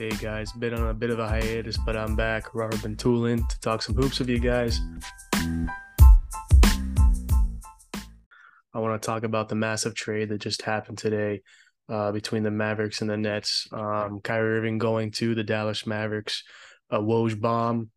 Hey guys, been on a bit of a hiatus, but I'm back. Robert Bentulan to talk some hoops with you guys. I want to talk about the massive trade that just happened today uh, between the Mavericks and the Nets. Um, Kyrie Irving going to the Dallas Mavericks, a Woj bomb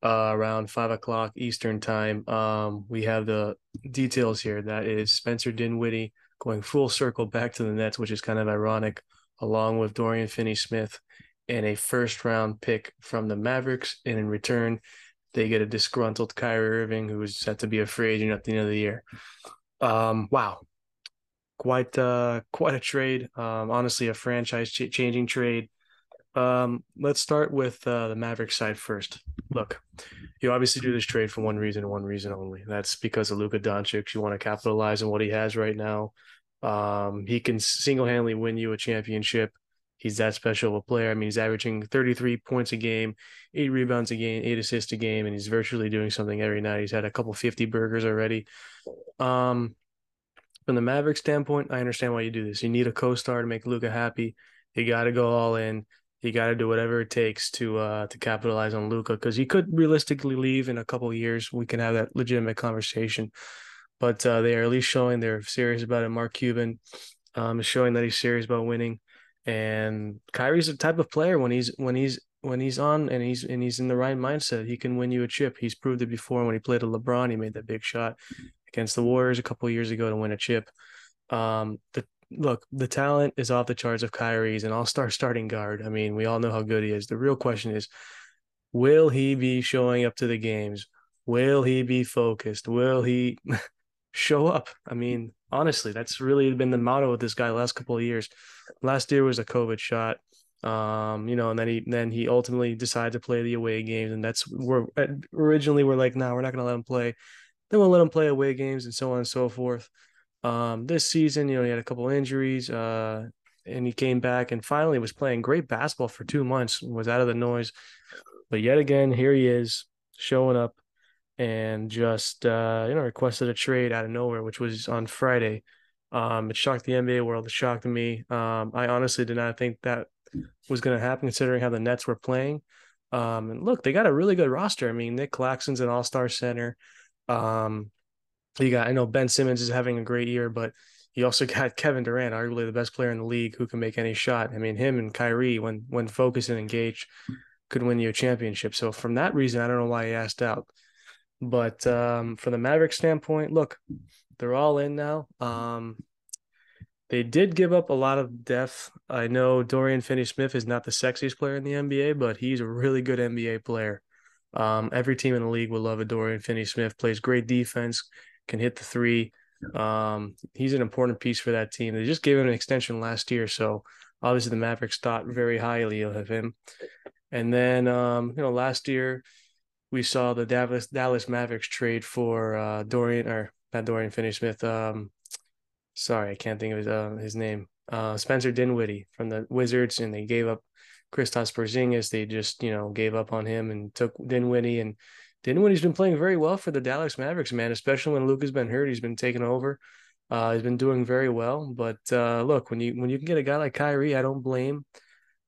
uh, around five o'clock Eastern time. Um, we have the details here. That is Spencer Dinwiddie going full circle back to the Nets, which is kind of ironic, along with Dorian Finney Smith and a first round pick from the Mavericks. And in return, they get a disgruntled Kyrie Irving who is set to be a free agent at the end of the year. Um, wow, quite uh, quite a trade. Um, honestly, a franchise ch- changing trade. Um, let's start with uh, the Mavericks side first. Look, you obviously do this trade for one reason one reason only. That's because of Luka Doncic. You want to capitalize on what he has right now. Um, he can single handedly win you a championship he's that special of a player. I mean, he's averaging 33 points a game, eight rebounds a game, eight assists a game, and he's virtually doing something every night. He's had a couple 50 burgers already. Um, from the Maverick standpoint, I understand why you do this. You need a co-star to make Luka happy. You got to go all in. You got to do whatever it takes to uh, to capitalize on Luka because he could realistically leave in a couple years. We can have that legitimate conversation, but uh, they are at least showing they're serious about it. Mark Cuban um, is showing that he's serious about winning. And Kyrie's the type of player when he's when he's when he's on and he's and he's in the right mindset, he can win you a chip. He's proved it before when he played a LeBron. He made that big shot against the Warriors a couple years ago to win a chip. Um, the look, the talent is off the charts of Kyrie's an all-star starting guard. I mean, we all know how good he is. The real question is, will he be showing up to the games? Will he be focused? Will he show up? I mean, honestly, that's really been the motto of this guy last couple of years. Last year was a COVID shot. Um, you know, and then he then he ultimately decided to play the away games, and that's where originally we're like, no, nah, we're not gonna let him play. Then we'll let him play away games and so on and so forth. Um, this season, you know, he had a couple injuries, uh, and he came back and finally was playing great basketball for two months, was out of the noise. But yet again, here he is showing up and just uh, you know requested a trade out of nowhere, which was on Friday. Um, it shocked the NBA world. It shocked me. Um, I honestly did not think that was going to happen, considering how the Nets were playing. Um, and look, they got a really good roster. I mean, Nic Claxton's an All Star center. Um, you got I know Ben Simmons is having a great year, but you also got Kevin Durant, arguably the best player in the league, who can make any shot. I mean, him and Kyrie, when when focused and engaged, could win you a championship. So from that reason, I don't know why he asked out. But um, from the Maverick standpoint, look, they're all in now. Um, they did give up a lot of depth. I know Dorian Finney-Smith is not the sexiest player in the NBA, but he's a really good NBA player. Um, every team in the league would love a Dorian Finney-Smith. Plays great defense, can hit the three. Um, he's an important piece for that team. They just gave him an extension last year, so obviously the Mavericks thought very highly of him. And then, um, you know, last year we saw the Dallas Dallas Mavericks trade for uh, Dorian or not Dorian Finney Smith. Um, sorry, I can't think of his uh, his name. Uh, Spencer Dinwiddie from the Wizards, and they gave up Kristaps Porzingis. They just you know gave up on him and took Dinwiddie, and Dinwiddie's been playing very well for the Dallas Mavericks, man. Especially when Luka's been hurt, he's been taking over. Uh, he's been doing very well. But uh, look, when you when you can get a guy like Kyrie, I don't blame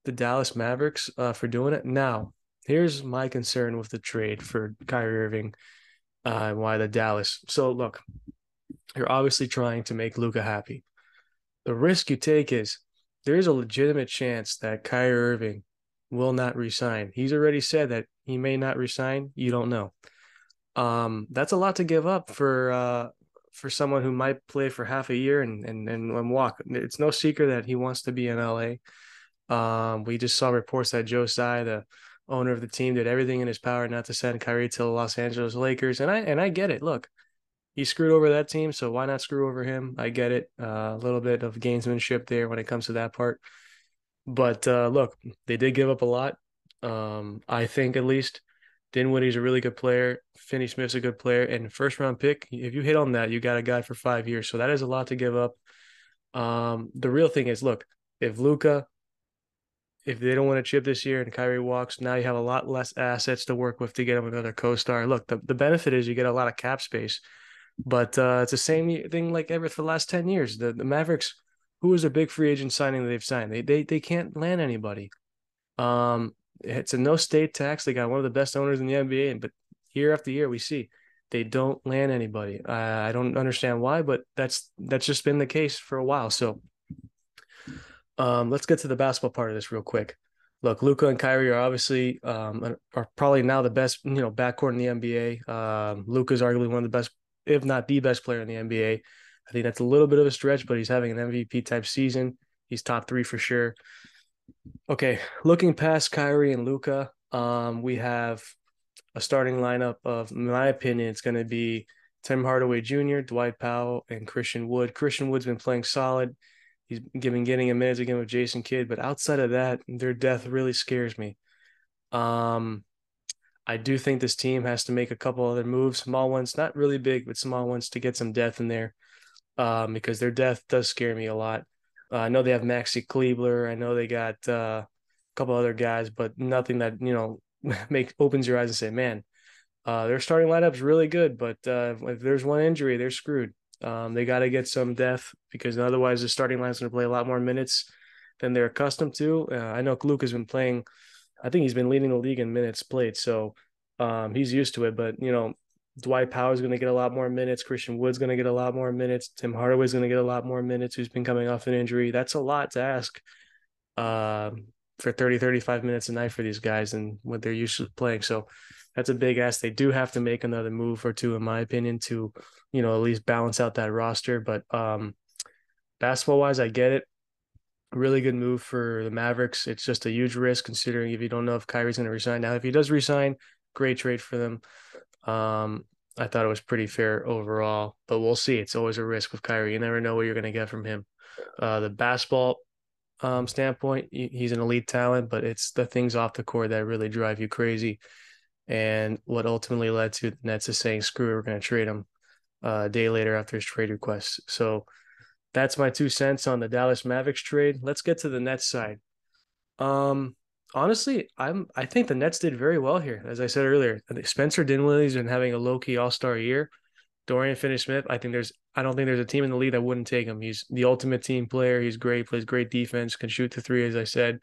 the Dallas Mavericks uh, for doing it. Now, here's my concern with the trade for Kyrie Irving uh, and why the Dallas. So look, you're obviously trying to make Luka happy. The risk you take is there is a legitimate chance that Kyrie Irving will not resign. He's already said that he may not resign. You don't know. Um, that's a lot to give up for uh, for someone who might play for half a year and and and walk. It's no secret that he wants to be in LA. Um, we just saw reports that Joe Tsai, the owner of the team did everything in his power not to send Kyrie to the Los Angeles Lakers. And I and I get it. Look, he screwed over that team, so why not screw over him? I get it. Uh, a little bit of gamesmanship there when it comes to that part. But uh, look, they did give up a lot. Um, I think at least Dinwiddie's a really good player. Finney Smith's a good player, and first round pick. If you hit on that, you got a guy for five years. So that is a lot to give up. Um, the real thing is, look, if Luka if they don't want to chip this year and Kyrie walks, now you have a lot less assets to work with to get him another co-star. Look, the, the benefit is you get a lot of cap space, but uh, it's the same thing like ever for the last 10 years. The, the Mavericks, who is a big free agent signing that they've signed? They, they, they can't land anybody. Um, it's a no state tax. They got one of the best owners in the NBA, but year after year we see they don't land anybody. I, I don't understand why, but that's that's just been the case for a while. So, um, let's get to the basketball part of this real quick. Look, Luka and Kyrie are obviously um, are probably now the best, you know, backcourt in the NBA. Um, Luka is arguably one of the best, if not the best player in the NBA. I think that's a little bit of a stretch, but he's having an MVP type season. He's top three for sure. Okay, looking past Kyrie and Luka, um, we have a starting lineup of, in my opinion, it's going to be Tim Hardaway Jr., Dwight Powell, and Christian Wood. Christian Wood's been playing solid. He's given getting a minutes again with Jason Kidd, but outside of that, their death really scares me. Um, I do think this team has to make a couple other moves, small ones, not really big, but small ones to get some depth in there. Um, because their death does scare me a lot. Uh, I know they have Maxi Kleber. I know they got uh, a couple other guys, but nothing that you know make opens your eyes and say, man, uh, their starting lineup's really good, but uh, if there's one injury, they're screwed. Um, they got to get some depth because otherwise the starting line's going to play a lot more minutes than they're accustomed to. Uh, I know Luke has been playing. I think he's been leading the league in minutes played, so um, he's used to it. But you know, Dwight Powell is going to get a lot more minutes. Christian Wood's going to get a lot more minutes. Tim Hardaway's going to get a lot more minutes. Who's been coming off an injury? That's a lot to ask. Um, for 30, 35 minutes a night for these guys and what they're used to playing. So that's a big ask. They do have to make another move or two, in my opinion, to, you know, at least balance out that roster. But um, basketball wise, I get it. Really good move for the Mavericks. It's just a huge risk considering if you don't know if Kyrie's going to resign. Now, if he does resign, great trade for them. Um, I thought it was pretty fair overall, but we'll see. It's always a risk with Kyrie. You never know what you're going to get from him. Uh, the basketball um, standpoint, he's an elite talent, but it's the things off the court that really drive you crazy. And what ultimately led to the Nets is saying, screw it, we're going to trade him uh, a day later after his trade request. So that's my two cents on the Dallas Mavericks trade. Let's get to the Nets side. Um, honestly, I'm I think the Nets did very well here. As I said earlier, Spencer Dinwiddie's been having a low key All Star year. Dorian Finney-Smith, I think there's I don't think there's a team in the league that wouldn't take him. He's the ultimate team player. He's great, plays great defense, can shoot the three, as I said.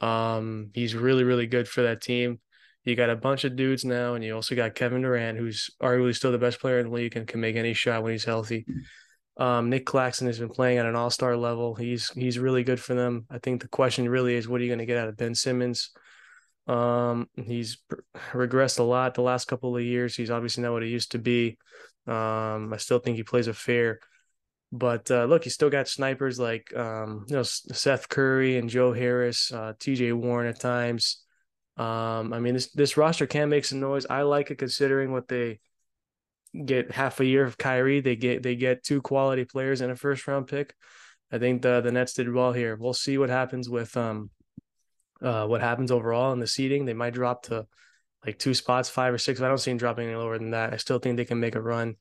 Um, he's really, really good for that team. You got a bunch of dudes now, and you also got Kevin Durant, who's arguably still the best player in the league and can make any shot when he's healthy. Um, Nic Claxton has been playing at an all star level. He's he's really good for them. I think the question really is, what are you going to get out of Ben Simmons? Um, he's regressed a lot the last couple of years. He's obviously not what he used to be. Um, I still think he plays a fair, but uh, look, he still got snipers like um, you know Seth Curry and Joe Harris, uh, T.J. Warren at times. Um, I mean, this this roster can make some noise. I like it considering what they get half a year of Kyrie. They get they get two quality players and a first round pick. I think the the Nets did well here. We'll see what happens with um uh what happens overall in the seating. They might drop to like two spots, five or six. I don't see them dropping any lower than that. I still think they can make a run.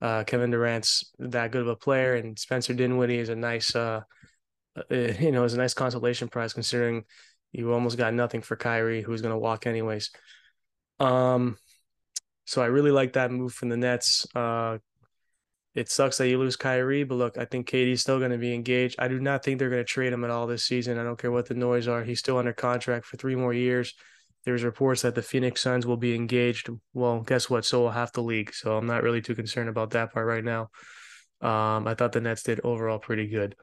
Uh, Kevin Durant's that good of a player, and Spencer Dinwiddie is a nice, uh, uh you know, is a nice consolation prize considering you almost got nothing for Kyrie, who's going to walk anyways. Um, so I really like that move from the Nets. Uh, it sucks that you lose Kyrie, but look, I think KD's still going to be engaged. I do not think they're going to trade him at all this season. I don't care what the noise are. He's still under contract for three more years there's reports that the Phoenix Suns will be engaged. Well, guess what? So will half the league. So I'm not really too concerned about that part right now. Um, I thought the Nets did overall pretty good.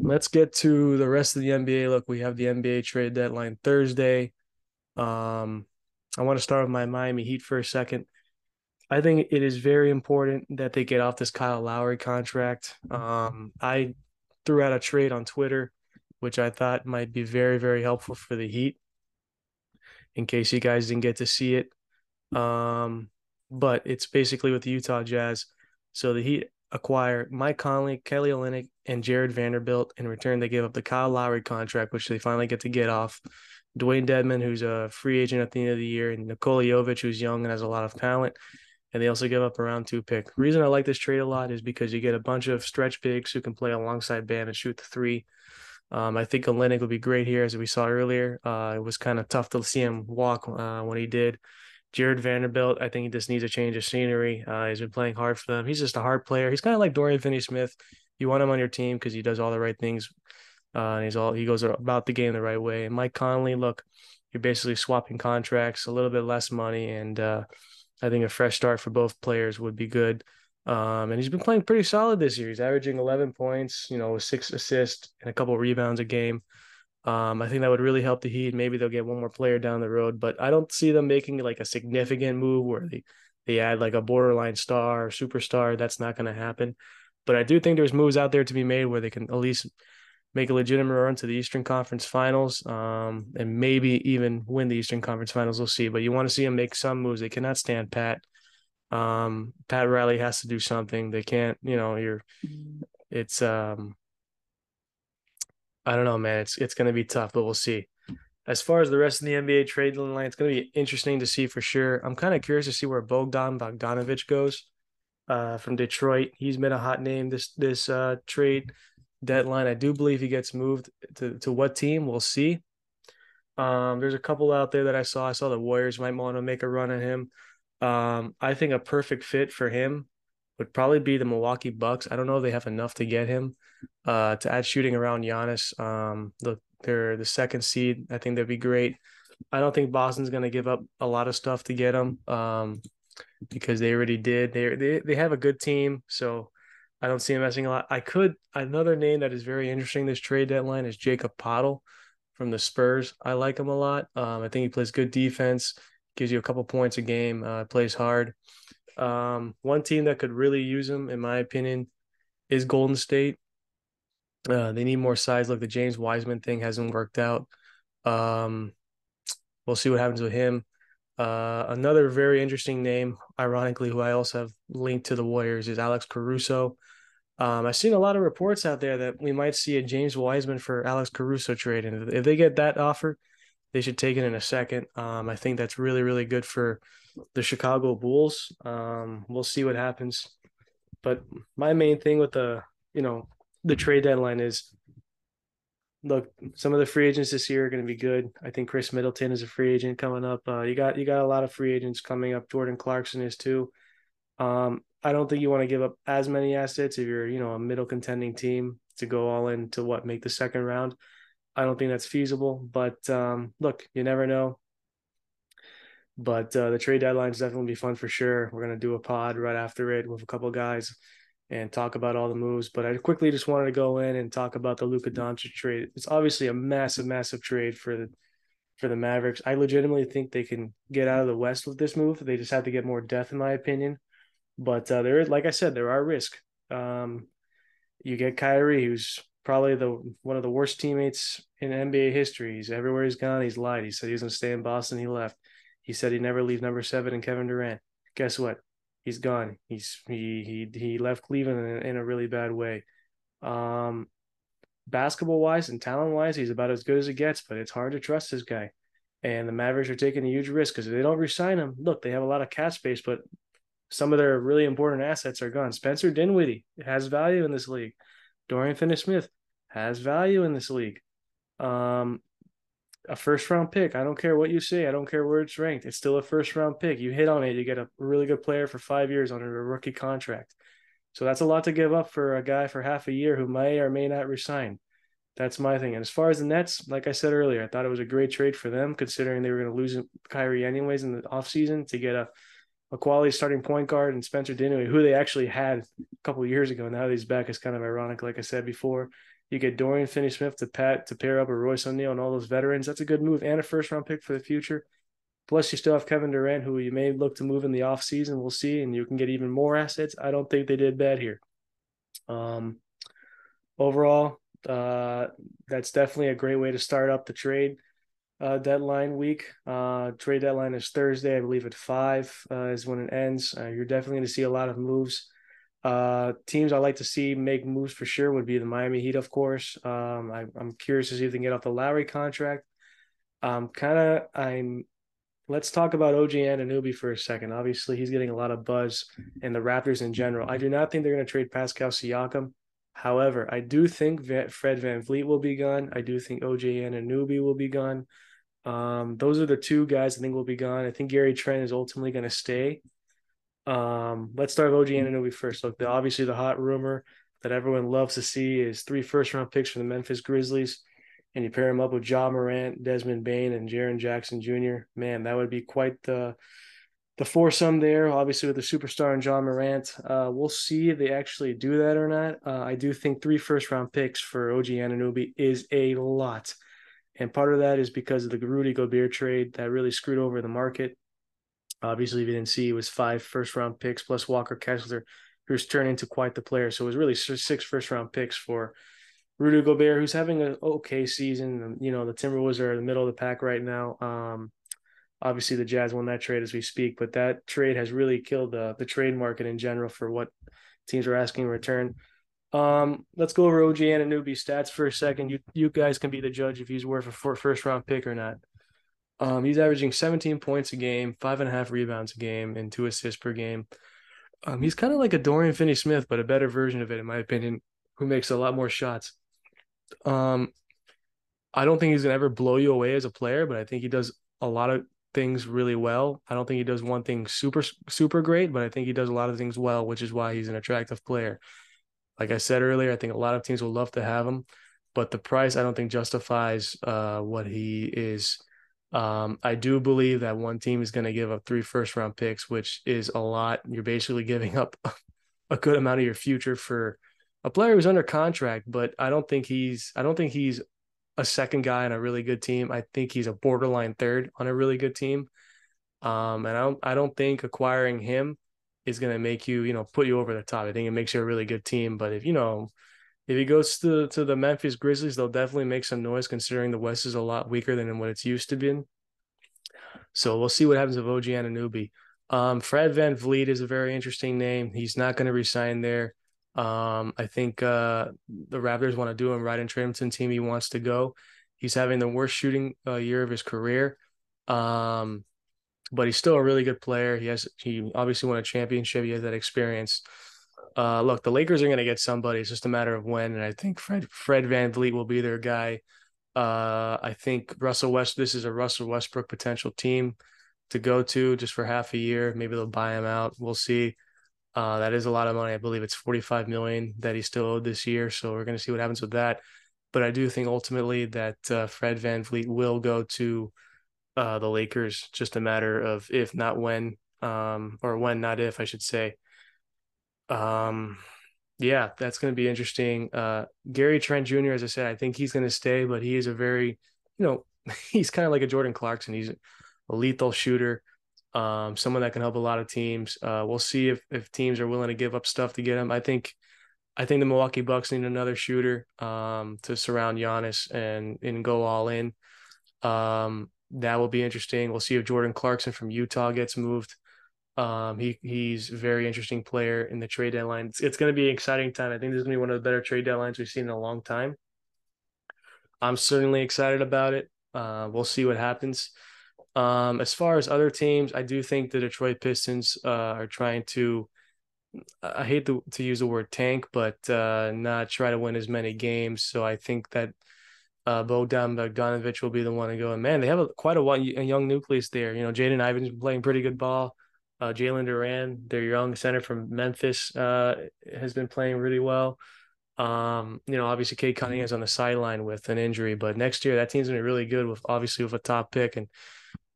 Let's get to the rest of the NBA. Look, we have the NBA trade deadline Thursday. Um, I want to start with my Miami Heat for a second. I think it is very important that they get off this Kyle Lowry contract. Um, I threw out a trade on Twitter, which I thought might be very, very helpful for the Heat in case you guys didn't get to see it. Um, but it's basically with the Utah Jazz. So the Heat acquire Mike Conley, Kelly Olynyk, and Jarred Vanderbilt. In return, they give up the Kyle Lowry contract, which they finally get to get off. Dewayne Dedmon, who's a free agent at the end of the year, and Nikola Jovic, who's young and has a lot of talent. And they also give up a round two pick. The reason I like this trade a lot is because you get a bunch of stretch bigs who can play alongside Bam and shoot the three. Um, I think Olynyk would be great here, as we saw earlier. Uh, it was kind of tough to see him walk uh, when he did. Jarred Vanderbilt, I think he just needs a change of scenery. Uh, he's been playing hard for them. He's just a hard player. He's kind of like Dorian Finney-Smith. You want him on your team because he does all the right things uh, and he's all he goes about the game the right way. And Mike Conley, look, you're basically swapping contracts, a little bit less money, and uh, I think a fresh start for both players would be good. Um, and he's been playing pretty solid this year. He's averaging 11 points, you know, six assists and a couple rebounds a game. Um, I think that would really help the Heat. Maybe they'll get one more player down the road, but I don't see them making like a significant move where they they add like a borderline star or superstar. That's not going to happen. But I do think there's moves out there to be made where they can at least make a legitimate run to the Eastern Conference Finals, um, and maybe even win the Eastern Conference Finals. We'll see. But you want to see them make some moves. They cannot stand pat. Um, Pat Riley has to do something. They can't. You know, you're. It's um I don't know, man. It's it's going to be tough, but we'll see. As far as the rest of the NBA trade line, it's going to be interesting to see for sure. I'm kind of curious to see where Bogdan Bogdanovic goes uh, from Detroit. He's been a hot name this this uh, trade deadline. I do believe he gets moved to to what team? We'll see. Um, there's a couple out there that I saw. I saw the Warriors might want to make a run at him. Um, I think a perfect fit for him would probably be the Milwaukee Bucks. I don't know if they have enough to get him uh, to add shooting around Giannis. Um, the, they're the second seed. I think that'd be great. I don't think Boston's going to give up a lot of stuff to get him um, because they already did. They, they they have a good team, so I don't see him messing a lot. I could another name that is very interesting this trade deadline is Jakob Poeltl from the Spurs. I like him a lot. Um, I think he plays good defense, gives you a couple points a game, uh, plays hard. Um, one team that could really use him, in my opinion, is Golden State. Uh, they need more size. Look, the James Wiseman thing hasn't worked out. Um, we'll see what happens with him. Uh, another very interesting name, ironically, who I also have linked to the Warriors is Alex Caruso. Um, I've seen a lot of reports out there that we might see a James Wiseman for Alex Caruso trade, and if they get that offer, they should take it in a second. Um, I think that's really, really good for the Chicago Bulls. Um, we'll see what happens. But my main thing with the, you know, the trade deadline is look, some of the free agents this year are going to be good. I think Khris Middleton is a free agent coming up. Uh, you got you got a lot of free agents coming up. Jordan Clarkson is too. Um, I don't think you want to give up as many assets if you're, you know, a middle contending team to go all in to what make the second round. I don't think that's feasible. But um, look, you never know. But uh, the trade deadline is definitely be fun for sure. We're gonna do a pod right after it with a couple guys and talk about all the moves. But I quickly just wanted to go in and talk about the Luka Doncic trade. It's obviously a massive, massive trade for the for the Mavericks. I legitimately think they can get out of the West with this move. They just have to get more depth, in my opinion. But uh, there, like I said, there are risks. Um, you get Kyrie, who's probably the one of the worst teammates in NBA history. He's everywhere he's gone. He's lied. He said he was going to stay in Boston. He left. He said he'd never leave number seven and Kevin Durant. Guess what? He's gone. He's he he he left Cleveland in, in a really bad way. Um, basketball wise and talent wise, he's about as good as it gets. But it's hard to trust this guy. And the Mavericks are taking a huge risk because if they don't resign him, look, they have a lot of cap space, but some of their really important assets are gone. Spencer Dinwiddie has value in this league. Dorian Finney-Smith has value in this league. Um, a first round pick. I don't care what you say. I don't care where it's ranked. It's still a first round pick. You hit on it. You get a really good player for five years under a rookie contract. So that's a lot to give up for a guy for half a year who may or may not resign. That's my thing. And as far as the Nets, like I said earlier, I thought it was a great trade for them, considering they were going to lose Kyrie anyways in the offseason to get a, a quality starting point guard and Spencer Dinwiddie, who they actually had a couple years ago. Now he's back is kind of ironic, like I said before. You get Dorian Finney Smith to pat to pair up with Royce O'Neale and all those veterans. That's a good move and a first round pick for the future. Plus, you still have Kevin Durant, who you may look to move in the offseason. We'll see. And you can get even more assets. I don't think they did bad here. Um, overall, uh, that's definitely a great way to start up the trade uh, deadline week. Uh, trade deadline is Thursday, I believe at five uh, is when it ends. Uh, you're definitely going to see a lot of moves. Uh, teams I like to see make moves for sure would be the Miami Heat, of course. Um, I, am curious to see if they can get off the Lowry contract. Um, kind of, I'm. Let's talk about OG Anunoby for a second. Obviously, he's getting a lot of buzz in the Raptors in general. I do not think they're going to trade Pascal Siakam. However, I do think Fred Van VanVleet will be gone. I do think OG Anunoby will be gone. Um, those are the two guys I think will be gone. I think Gary Trent is ultimately going to stay. Um, let's start with OG Anunoby first. Look, the, obviously the hot rumor that everyone loves to see is three first round picks from the Memphis Grizzlies, and you pair him up with Ja Morant, Desmond Bane, and Jaren Jackson Jr. Man, that would be quite the the foursome there. Obviously, with the superstar and John Morant, uh, we'll see if they actually do that or not. Uh, I do think three first round picks for OG Anunoby is a lot. And part of that is because of the Rudy Gobert trade that really screwed over the market. Obviously, if you didn't see, it was five first round picks plus Walker Kessler, who's turned into quite the player. So it was really six first round picks for Rudy Gobert, who's having an okay season. You know, the Timberwolves are in the middle of the pack right now. Um, obviously, the Jazz won that trade as we speak, but that trade has really killed the, the trade market in general for what teams are asking in return. Um, let's go over OG Anunoby stats for a second. You you guys can be the judge if he's worth a first round pick or not. Um, he's averaging 17 points a game, five and a half rebounds a game, and two assists per game. Um, he's kind of like a Dorian Finney Smith, but a better version of it, in my opinion, who makes a lot more shots. Um, I don't think he's gonna ever blow you away as a player, but I think he does a lot of things really well. I don't think he does one thing super super great, but I think he does a lot of things well, which is why he's an attractive player. Like I said earlier, I think a lot of teams will love to have him, but the price I don't think justifies uh, what he is. Um, I do believe that one team is going to give up three first round picks, which is a lot. You're basically giving up a good amount of your future for a player who's under contract, but I don't think he's I don't think he's a second guy on a really good team. I think he's a borderline third on a really good team. Um, and I don't I don't think acquiring him is going to make you, you know, put you over the top. I think it makes you a really good team. But if, you know, if he goes to, to the Memphis Grizzlies, they'll definitely make some noise considering the West is a lot weaker than what it's used to be. So we'll see what happens with OG Anunoby. Um, Fred VanVleet is a very interesting name. He's not going to resign there. Um, I think uh, the Raptors want to do him right in trade team he wants to go. He's having the worst shooting uh, year of his career. Um, but he's still a really good player. He has he obviously won a championship. He has that experience. Uh, look, the Lakers are going to get somebody. It's just a matter of when, and I think Fred Fred VanVleet will be their guy. Uh, I think Russell West. This is a Russell Westbrook potential team to go to just for half a year. Maybe they'll buy him out. We'll see. Uh, that is a lot of money. I believe it's 45 million that he still owed this year. So we're going to see what happens with that. But I do think ultimately that uh, Fred VanVleet will go to uh, the Lakers. Just a matter of if, not when, um, or when, not if, I should say. Um, yeah, that's going to be interesting. Uh, Gary Trent Jr., as I said, I think he's going to stay, but he is a very, you know, he's kind of like a Jordan Clarkson. He's a lethal shooter, um, someone that can help a lot of teams. Uh, we'll see if if teams are willing to give up stuff to get him. I think, I think the Milwaukee Bucks need another shooter um, to surround Giannis and and go all in. Um, that will be interesting. We'll see if Jordan Clarkson from Utah gets moved. Um, he he's a very interesting player in the trade deadline. It's, it's going to be an exciting time. I think this is going to be one of the better trade deadlines we've seen in a long time. I'm certainly excited about it. Uh, we'll see what happens. Um, as far as other teams, I do think the Detroit Pistons uh, are trying to. I hate to, to use the word tank, but uh, not try to win as many games. So I think that uh, Bogdan Bogdanovic will be the one to go. And man, they have a, quite a, a young nucleus there. You know, Jaden Ivey's been playing pretty good ball. Uh, Jalen Duren, their young center from Memphis, uh, has been playing really well. Um, you know, obviously Cade Cunningham's on the sideline with an injury, but next year that team's gonna be really good with obviously with a top pick and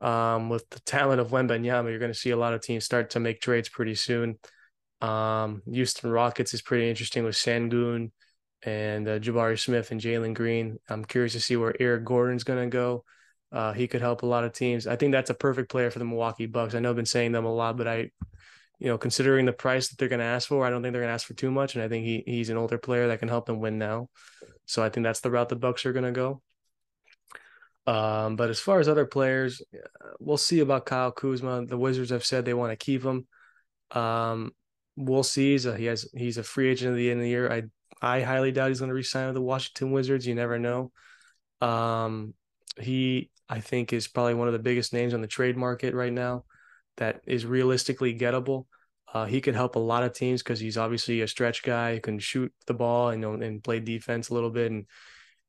um, with the talent of Wembanyama, you're gonna see a lot of teams start to make trades pretty soon. Um, Houston Rockets is pretty interesting with Sengun and uh, Jabari Smith and Jalen Green. I'm curious to see where Eric Gordon's to go. Uh, he could help a lot of teams. I think that's a perfect player for the Milwaukee Bucks. I know I've been saying them a lot, but I, you know, considering the price that they're going to ask for, I don't think they're going to ask for too much. And I think he he's an older player that can help them win now. So I think that's the route the Bucks are going to go. Um, but as far as other players, we'll see about Kyle Kuzma. The Wizards have said they want to keep him. Um, we'll see. He's a, he has he's a free agent at the end of the year. I I highly doubt he's going to resign with the Washington Wizards. You never know. Um, he, I think, is probably one of the biggest names on the trade market right now that is realistically gettable. Uh, he could help a lot of teams because he's obviously a stretch guy, can shoot the ball and, and play defense a little bit, and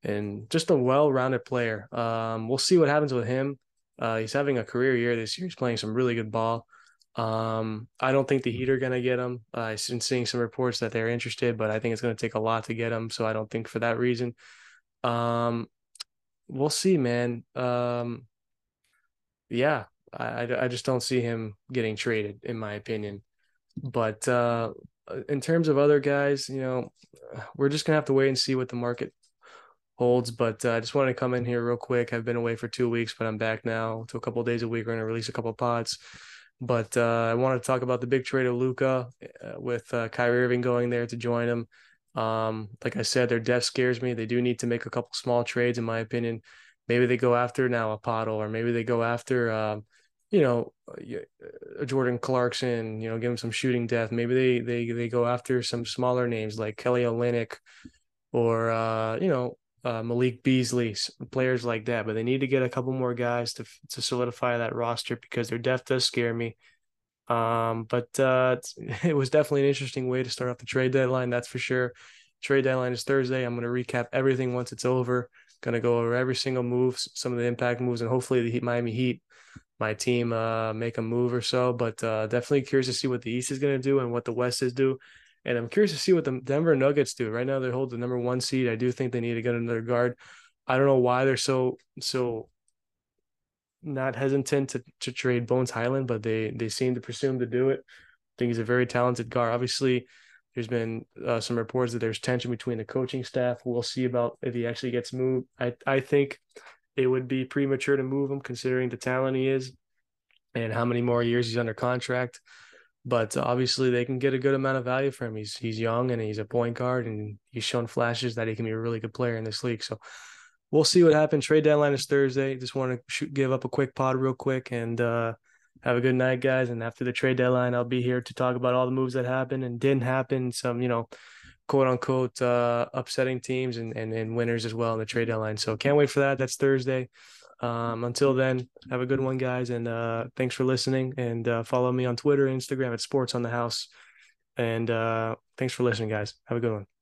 and just a well-rounded player. Um, we'll see what happens with him. Uh, he's having a career year this year. He's playing some really good ball. Um, I don't think the Heat are going to get him. Uh, I've been seeing some reports that they're interested, but I think it's going to take a lot to get him. So I don't think for that reason. Um, we'll see, man. Um, yeah, I, I just don't see him getting traded, in my opinion. But uh, in terms of other guys, you know, we're just gonna have to wait and see what the market holds. But uh, I just wanted to come in here real quick. I've been away for two weeks, but I'm back now to a couple days a week. We're gonna release a couple pods. But uh, I want to talk about the big trade of Luka uh, with uh, Kyrie Irving going there to join him. Um, like I said, their depth scares me. They do need to make a couple small trades, in my opinion. Maybe they go after now a Poeltl, or maybe they go after, um, you know, uh, Jordan Clarkson. You know, give him some shooting depth. Maybe they they they go after some smaller names like Kelly Olynyk, or uh, you know, uh, Malik Beasley, players like that. But they need to get a couple more guys to to solidify that roster because their depth does scare me. Um, but uh, it was definitely an interesting way to start off the trade deadline. That's for sure. Trade deadline is Thursday. I'm going to recap everything once it's over. Going to go over every single move, some of the impact moves, and hopefully the Miami Heat, my team, uh, make a move or so. But uh, definitely curious to see what the East is going to do and what the West is do. And I'm curious to see what the Denver Nuggets do. Right now, they hold the number one seed. I do think they need to get another guard. I don't know why they're so so not hesitant to, to trade Bones Hyland, but they they seem to presume to do it. I think he's a very talented guard. Obviously, there's been uh, some reports that there's tension between the coaching staff. We'll see about if he actually gets moved. I I think it would be premature to move him considering the talent he is and how many more years he's under contract. But obviously, they can get a good amount of value for him. He's he's young and he's a point guard, and he's shown flashes that he can be a really good player in this league. So we'll see what happens. Trade deadline is Thursday. Just want to shoot, give up a quick pod real quick and uh, have a good night, guys. And after the trade deadline, I'll be here to talk about all the moves that happened and didn't happen. Some, you know, quote unquote uh, upsetting teams and, and and winners as well in the trade deadline. So can't wait for that. That's Thursday. Um, until then, have a good one, guys, and uh, thanks for listening. And uh, follow me on Twitter, Instagram at Sports on the House. And uh, thanks for listening, guys. Have a good one.